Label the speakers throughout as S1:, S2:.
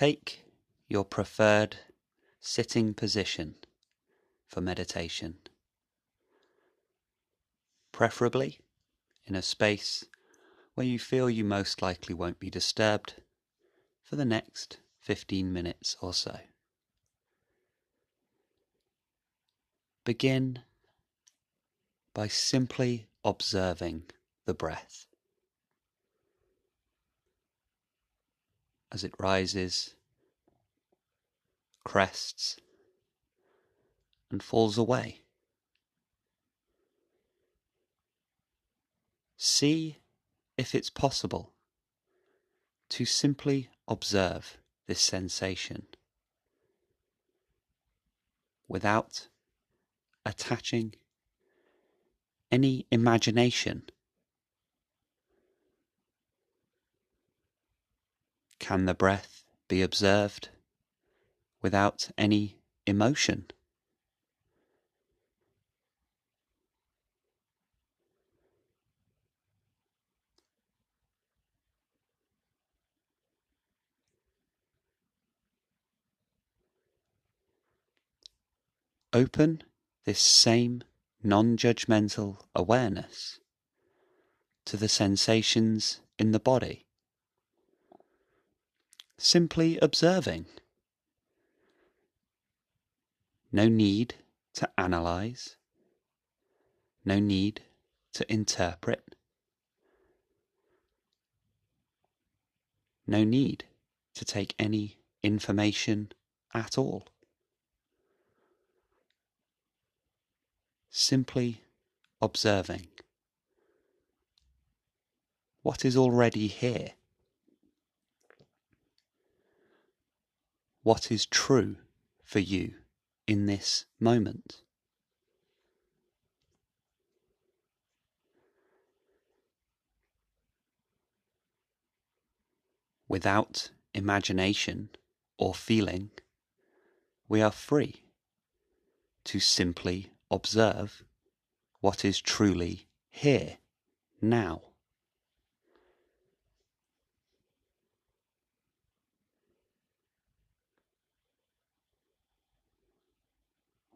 S1: Take your preferred sitting position for meditation, preferably in a space where you feel you most likely won't be disturbed for the next 15 minutes or so. Begin by simply observing the breath as it rises, crests, and falls away. See if it's possible to simply observe this sensation without attaching any imagination. Can the breath be observed without any emotion? Open this same non judgmental awareness to the sensations in the body. Simply observing. No need to analyze. No need to interpret. No need to take any information at all. simply observing what is already here, what is true for you in this moment. Without imagination or feeling, we are free to simply observe what is truly here, now.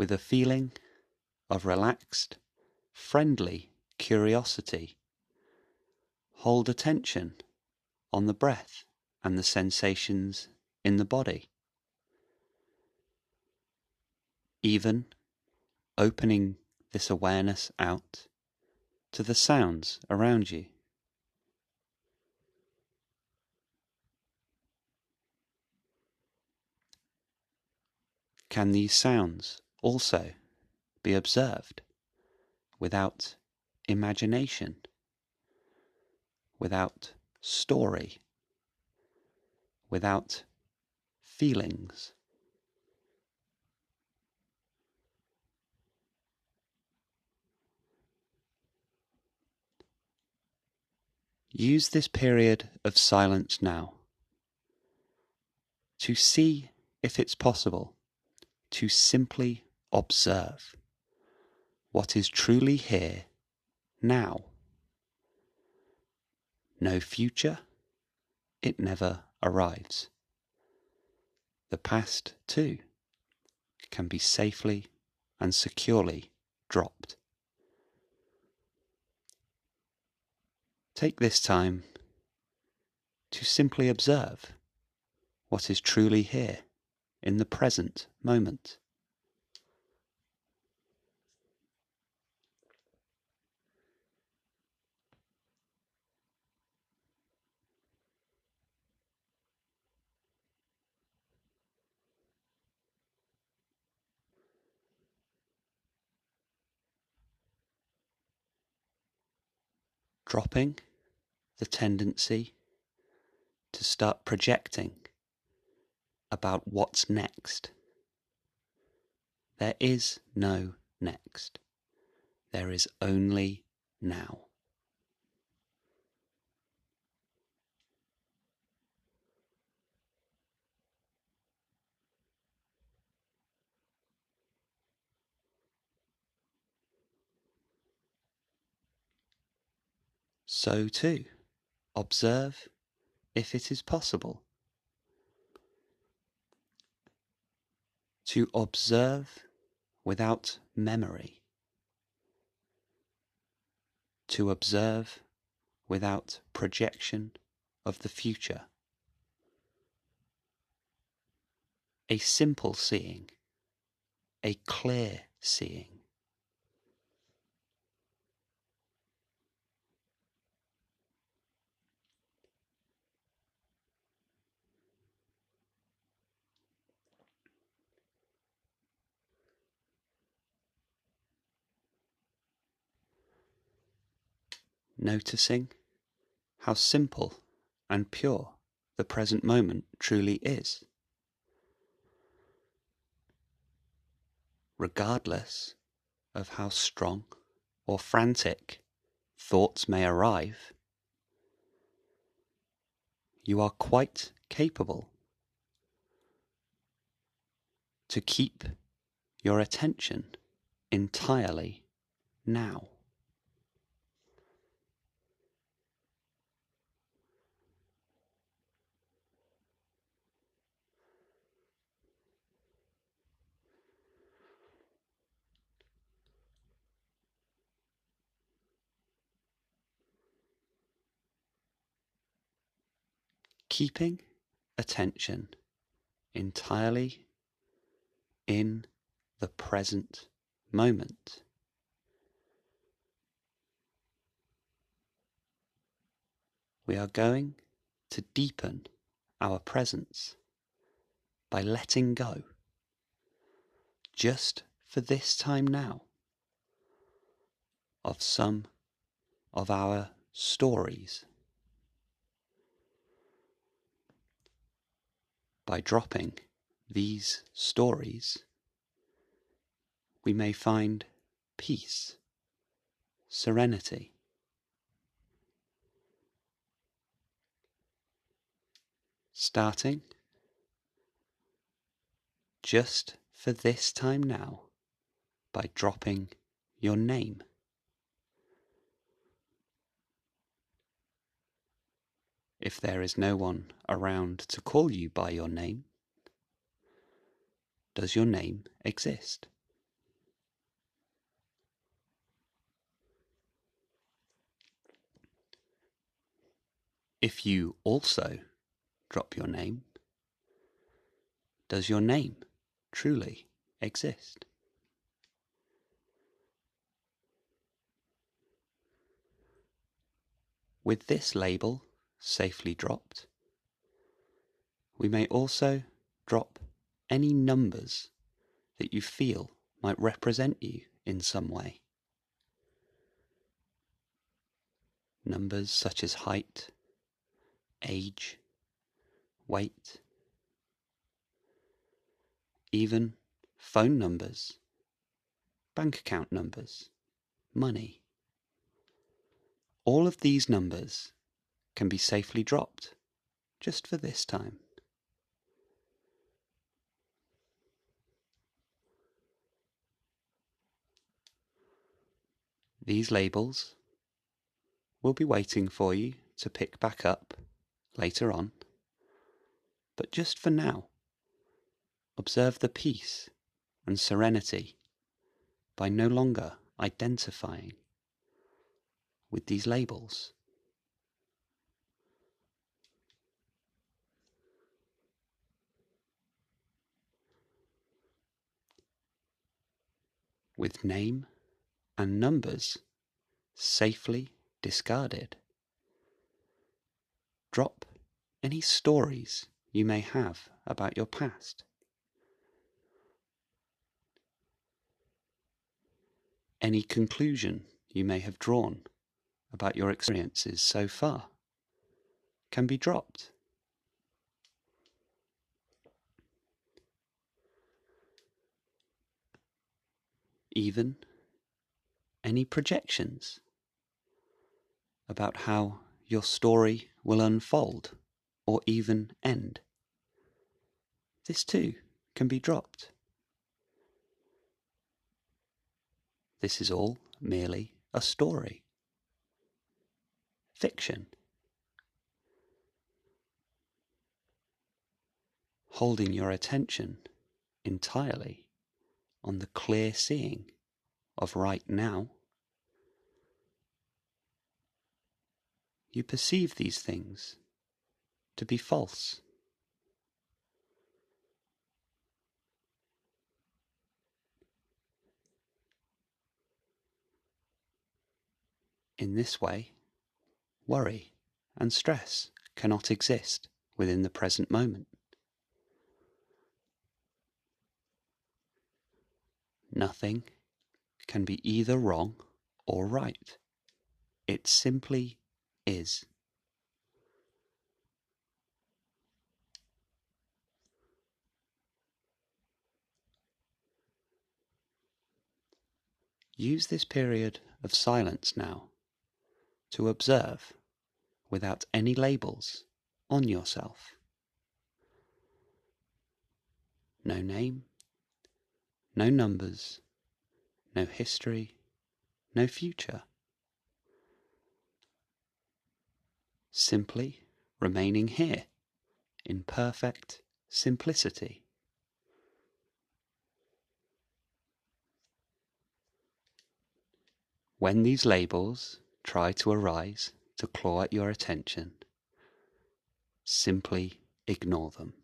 S1: With a feeling of relaxed, friendly curiosity, hold attention on the breath and the sensations in the body. Even opening this awareness out to the sounds around you. Can these sounds also be observed without imagination, without story, without feelings? Use this period of silence now to see if it's possible to simply observe what is truly here now. No future, it never arrives. The past, too, can be safely and securely dropped. Take this time to simply observe what is truly here in the present moment. Dropping the tendency to start projecting about what's next. There is no next. There is only now. So too, observe if it is possible to observe without memory, to observe without projection of the future. A simple seeing, a clear seeing. Noticing how simple and pure the present moment truly is. Regardless of how strong or frantic thoughts may arrive, you are quite capable to keep your attention entirely now. Keeping attention entirely in the present moment. We are going to deepen our presence by letting go, just for this time now, of some of our stories by dropping these stories, we may find peace, serenity. Starting just for this time now by dropping your name. If there is no one around to call you by your name? Does your name exist? If you also drop your name, does your name truly exist? With this label, safely dropped. We may also drop any numbers that you feel might represent you in some way. Numbers such as height, age, weight, even phone numbers, bank account numbers, money. All of these numbers can be safely dropped, just for this time. These labels will be waiting for you to pick back up later on, but just for now, observe the peace and serenity by no longer identifying with these labels. With name and numbers safely discarded. Drop any stories you may have about your past. Any conclusion you may have drawn about your experiences so far can be dropped. Even any projections about how your story will unfold or even end. This too can be dropped. This is all merely a story. Fiction. Holding your attention entirely on the clear seeing of right now, you perceive these things to be false. In this way, worry and stress cannot exist within the present moment. Nothing can be either wrong or right. It simply is. Use this period of silence now to observe without any labels on yourself. No name, no numbers, no history, no future. Simply remaining here in perfect simplicity. When these labels try to arise to claw at your attention, simply ignore them.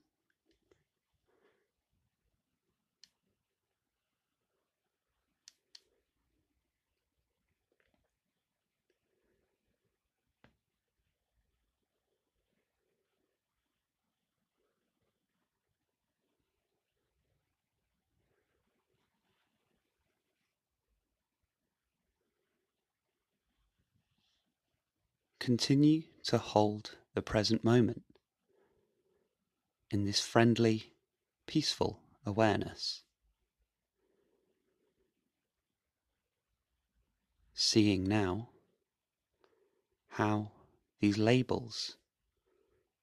S1: Continue to hold the present moment in this friendly, peaceful awareness. Seeing now how these labels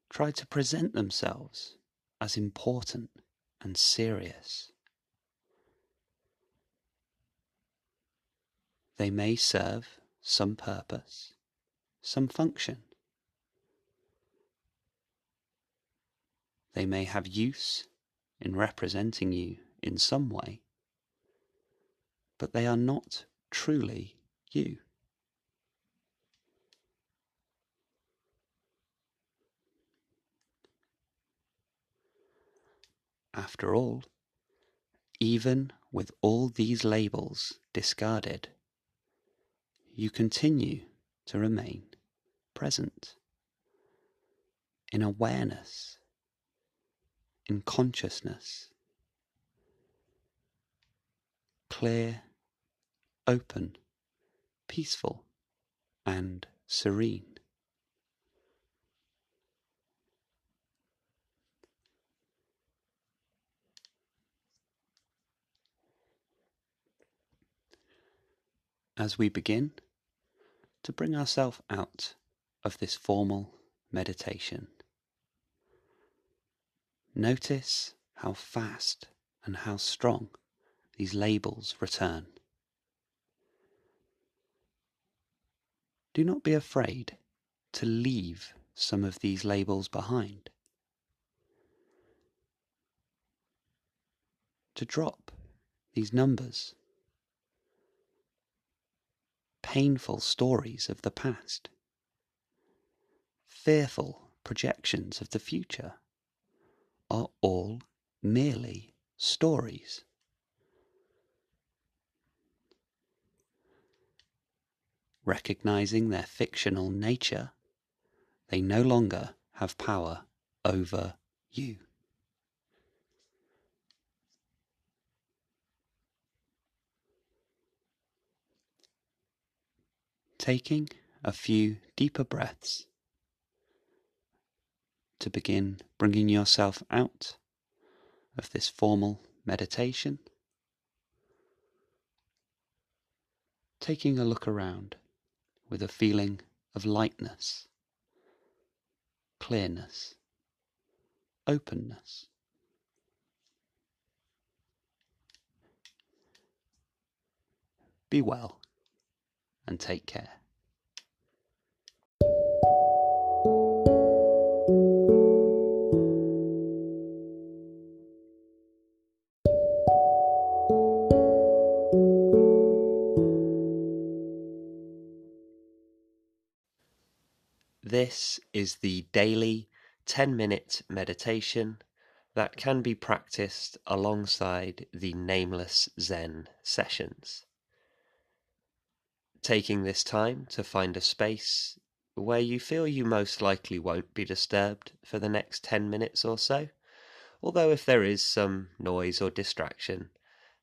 S1: try to present themselves as important and serious. They may serve some purpose some function. They may have use in representing you in some way, but they are not truly you. After all, even with all these labels discarded, you continue to remain present, in awareness, in consciousness, clear, open, peaceful, and serene. As we begin to bring ourselves out of this formal meditation. Notice how fast and how strong these labels return. Do not be afraid to leave some of these labels behind. To drop these numbers, painful stories of the past fearful projections of the future are all merely stories. Recognizing their fictional nature, they no longer have power over you. Taking a few deeper breaths to begin bringing yourself out of this formal meditation. Taking a look around with a feeling of lightness, clearness, openness. Be well and take care.
S2: This is the daily 10 minute meditation that can be practiced alongside the Nameless Zen sessions. Taking this time to find a space where you feel you most likely won't be disturbed for the next 10 minutes or so, although if there is some noise or distraction,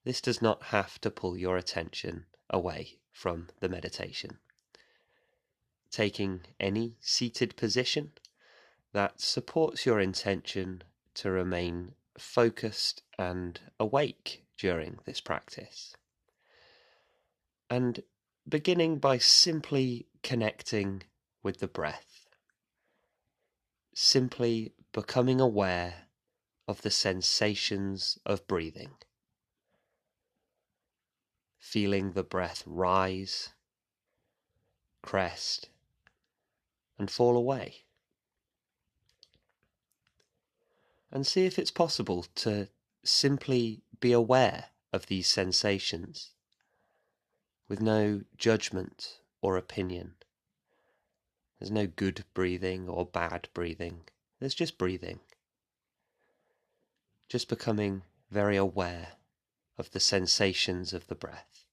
S2: this does not have to pull your attention away from the meditation. Taking any seated position that supports your intention to remain focused and awake during this practice. And beginning by simply connecting with the breath, simply becoming aware of the sensations of breathing, feeling the breath rise, crest, and fall away. and see if it's possible to simply be aware of these sensations with no judgment or opinion. There's no good breathing or bad breathing, there's just breathing. Just becoming very aware of the sensations of the breath.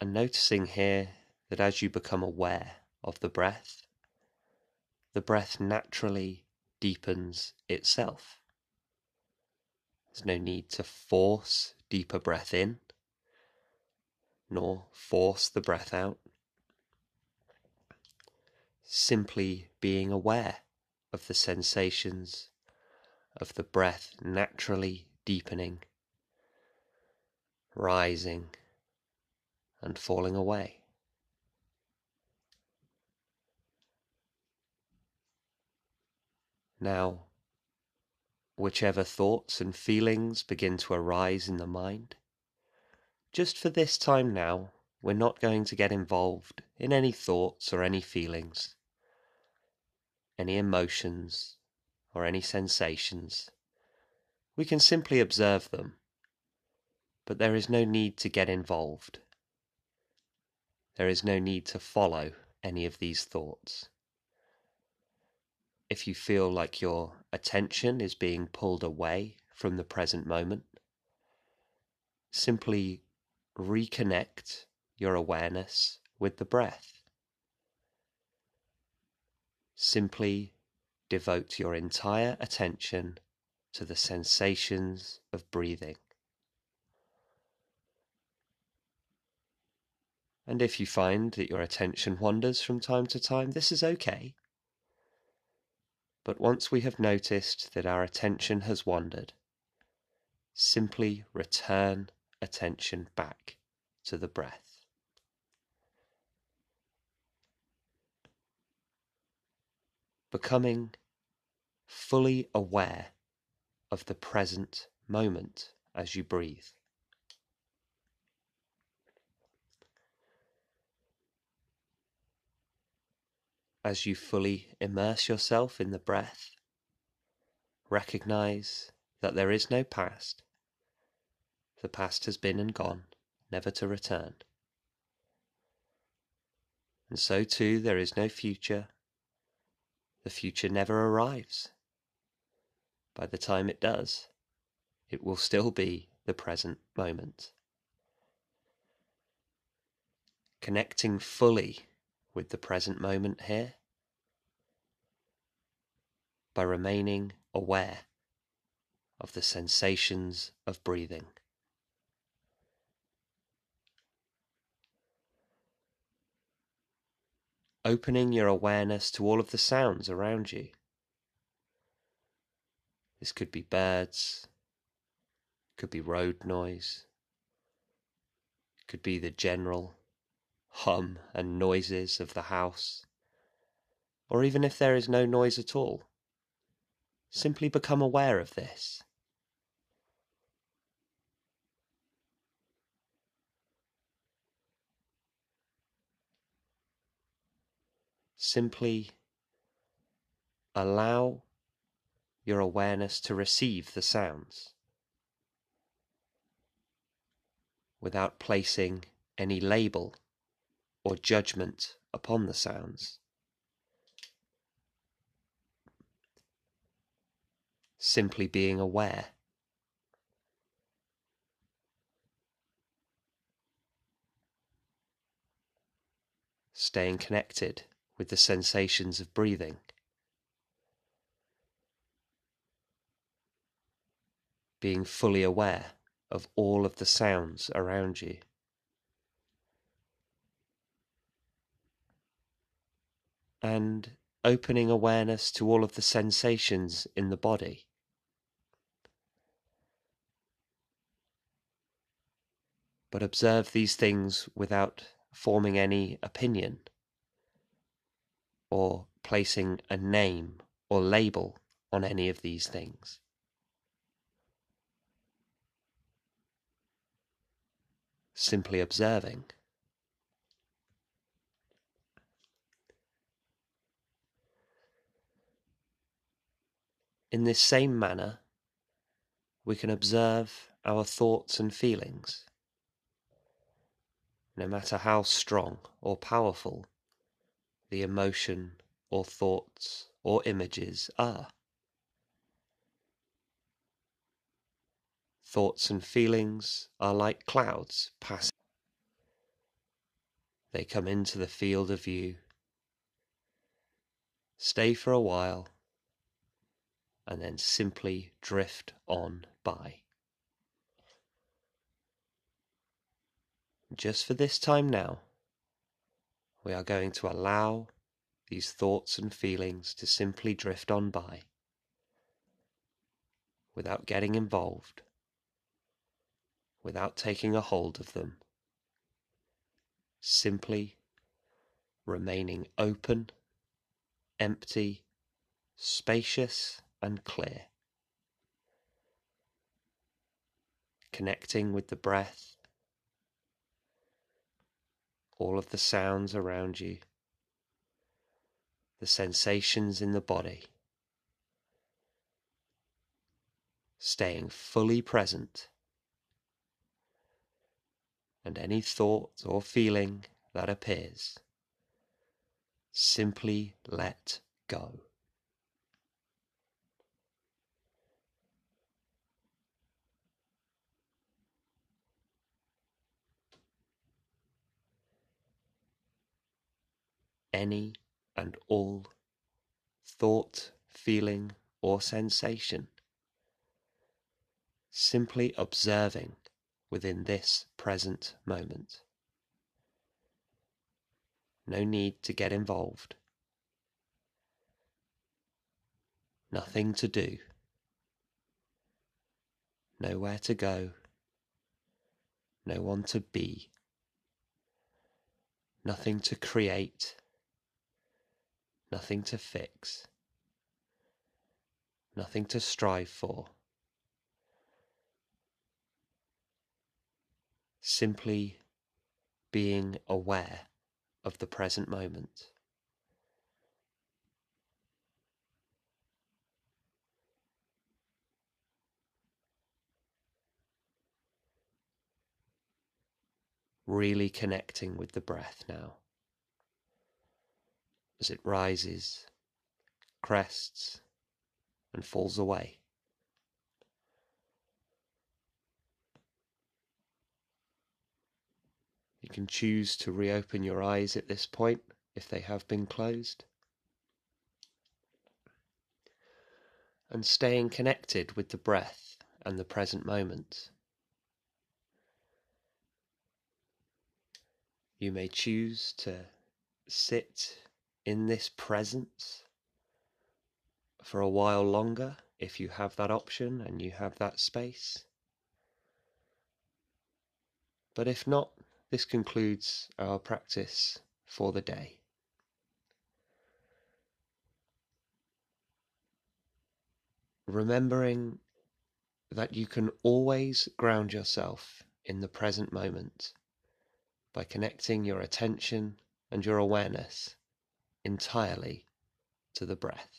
S2: And noticing here that as you become aware of the breath, the breath naturally deepens itself. There's no need to force deeper breath in, nor force the breath out. Simply being aware of the sensations of the breath naturally deepening, rising, and falling away. Now, whichever thoughts and feelings begin to arise in the mind, just for this time now, we're not going to get involved in any thoughts or any feelings, any emotions or any sensations. We can simply observe them, but there is no need to get involved. There is no need to follow any of these thoughts if you feel like your attention is being pulled away from the present moment, simply reconnect your awareness with the breath. Simply devote your entire attention to the sensations of breathing. And if you find that your attention wanders from time to time, this is okay. But once we have noticed that our attention has wandered, simply return attention back to the breath. Becoming fully aware of the present moment as you breathe. As you fully immerse yourself in the breath, recognize that there is no past. The past has been and gone, never to return. And so too there is no future. The future never arrives. By the time it does, it will still be the present moment. Connecting fully with the present moment here by remaining aware of the sensations of breathing. Opening your awareness to all of the sounds around you. This could be birds, could be road noise, could be the general hum and noises of the house, or even if there is no noise at all, Simply become aware of this. Simply allow your awareness to receive the sounds. Without placing any label or judgment upon the sounds. Simply being aware. Staying connected with the sensations of breathing. Being fully aware of all of the sounds around you. And opening awareness to all of the sensations in the body. But observe these things without forming any opinion or placing a name or label on any of these things. Simply observing. In this same manner, we can observe our thoughts and feelings no matter how strong or powerful the emotion or thoughts or images are. Thoughts and feelings are like clouds passing. They come into the field of view, stay for a while, and then simply drift on by. Just for this time now, we are going to allow these thoughts and feelings to simply drift on by without getting involved, without taking a hold of them, simply remaining open, empty, spacious, and clear. Connecting with the breath all of the sounds around you, the sensations in the body, staying fully present, and any thought or feeling that appears, simply let go. Any and all thought, feeling, or sensation. Simply observing within this present moment. No need to get involved. Nothing to do. Nowhere to go. No one to be. Nothing to create nothing to fix, nothing to strive for. Simply being aware of the present moment. Really connecting with the breath now as it rises, crests, and falls away. You can choose to reopen your eyes at this point if they have been closed. And staying connected with the breath and the present moment. You may choose to sit in this presence for a while longer if you have that option and you have that space. But if not, this concludes our practice for the day. Remembering that you can always ground yourself in the present moment by connecting your attention and your awareness entirely to the breath.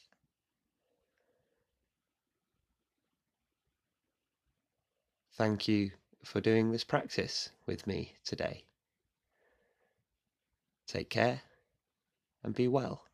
S2: Thank you for doing this practice with me today. Take care and be well.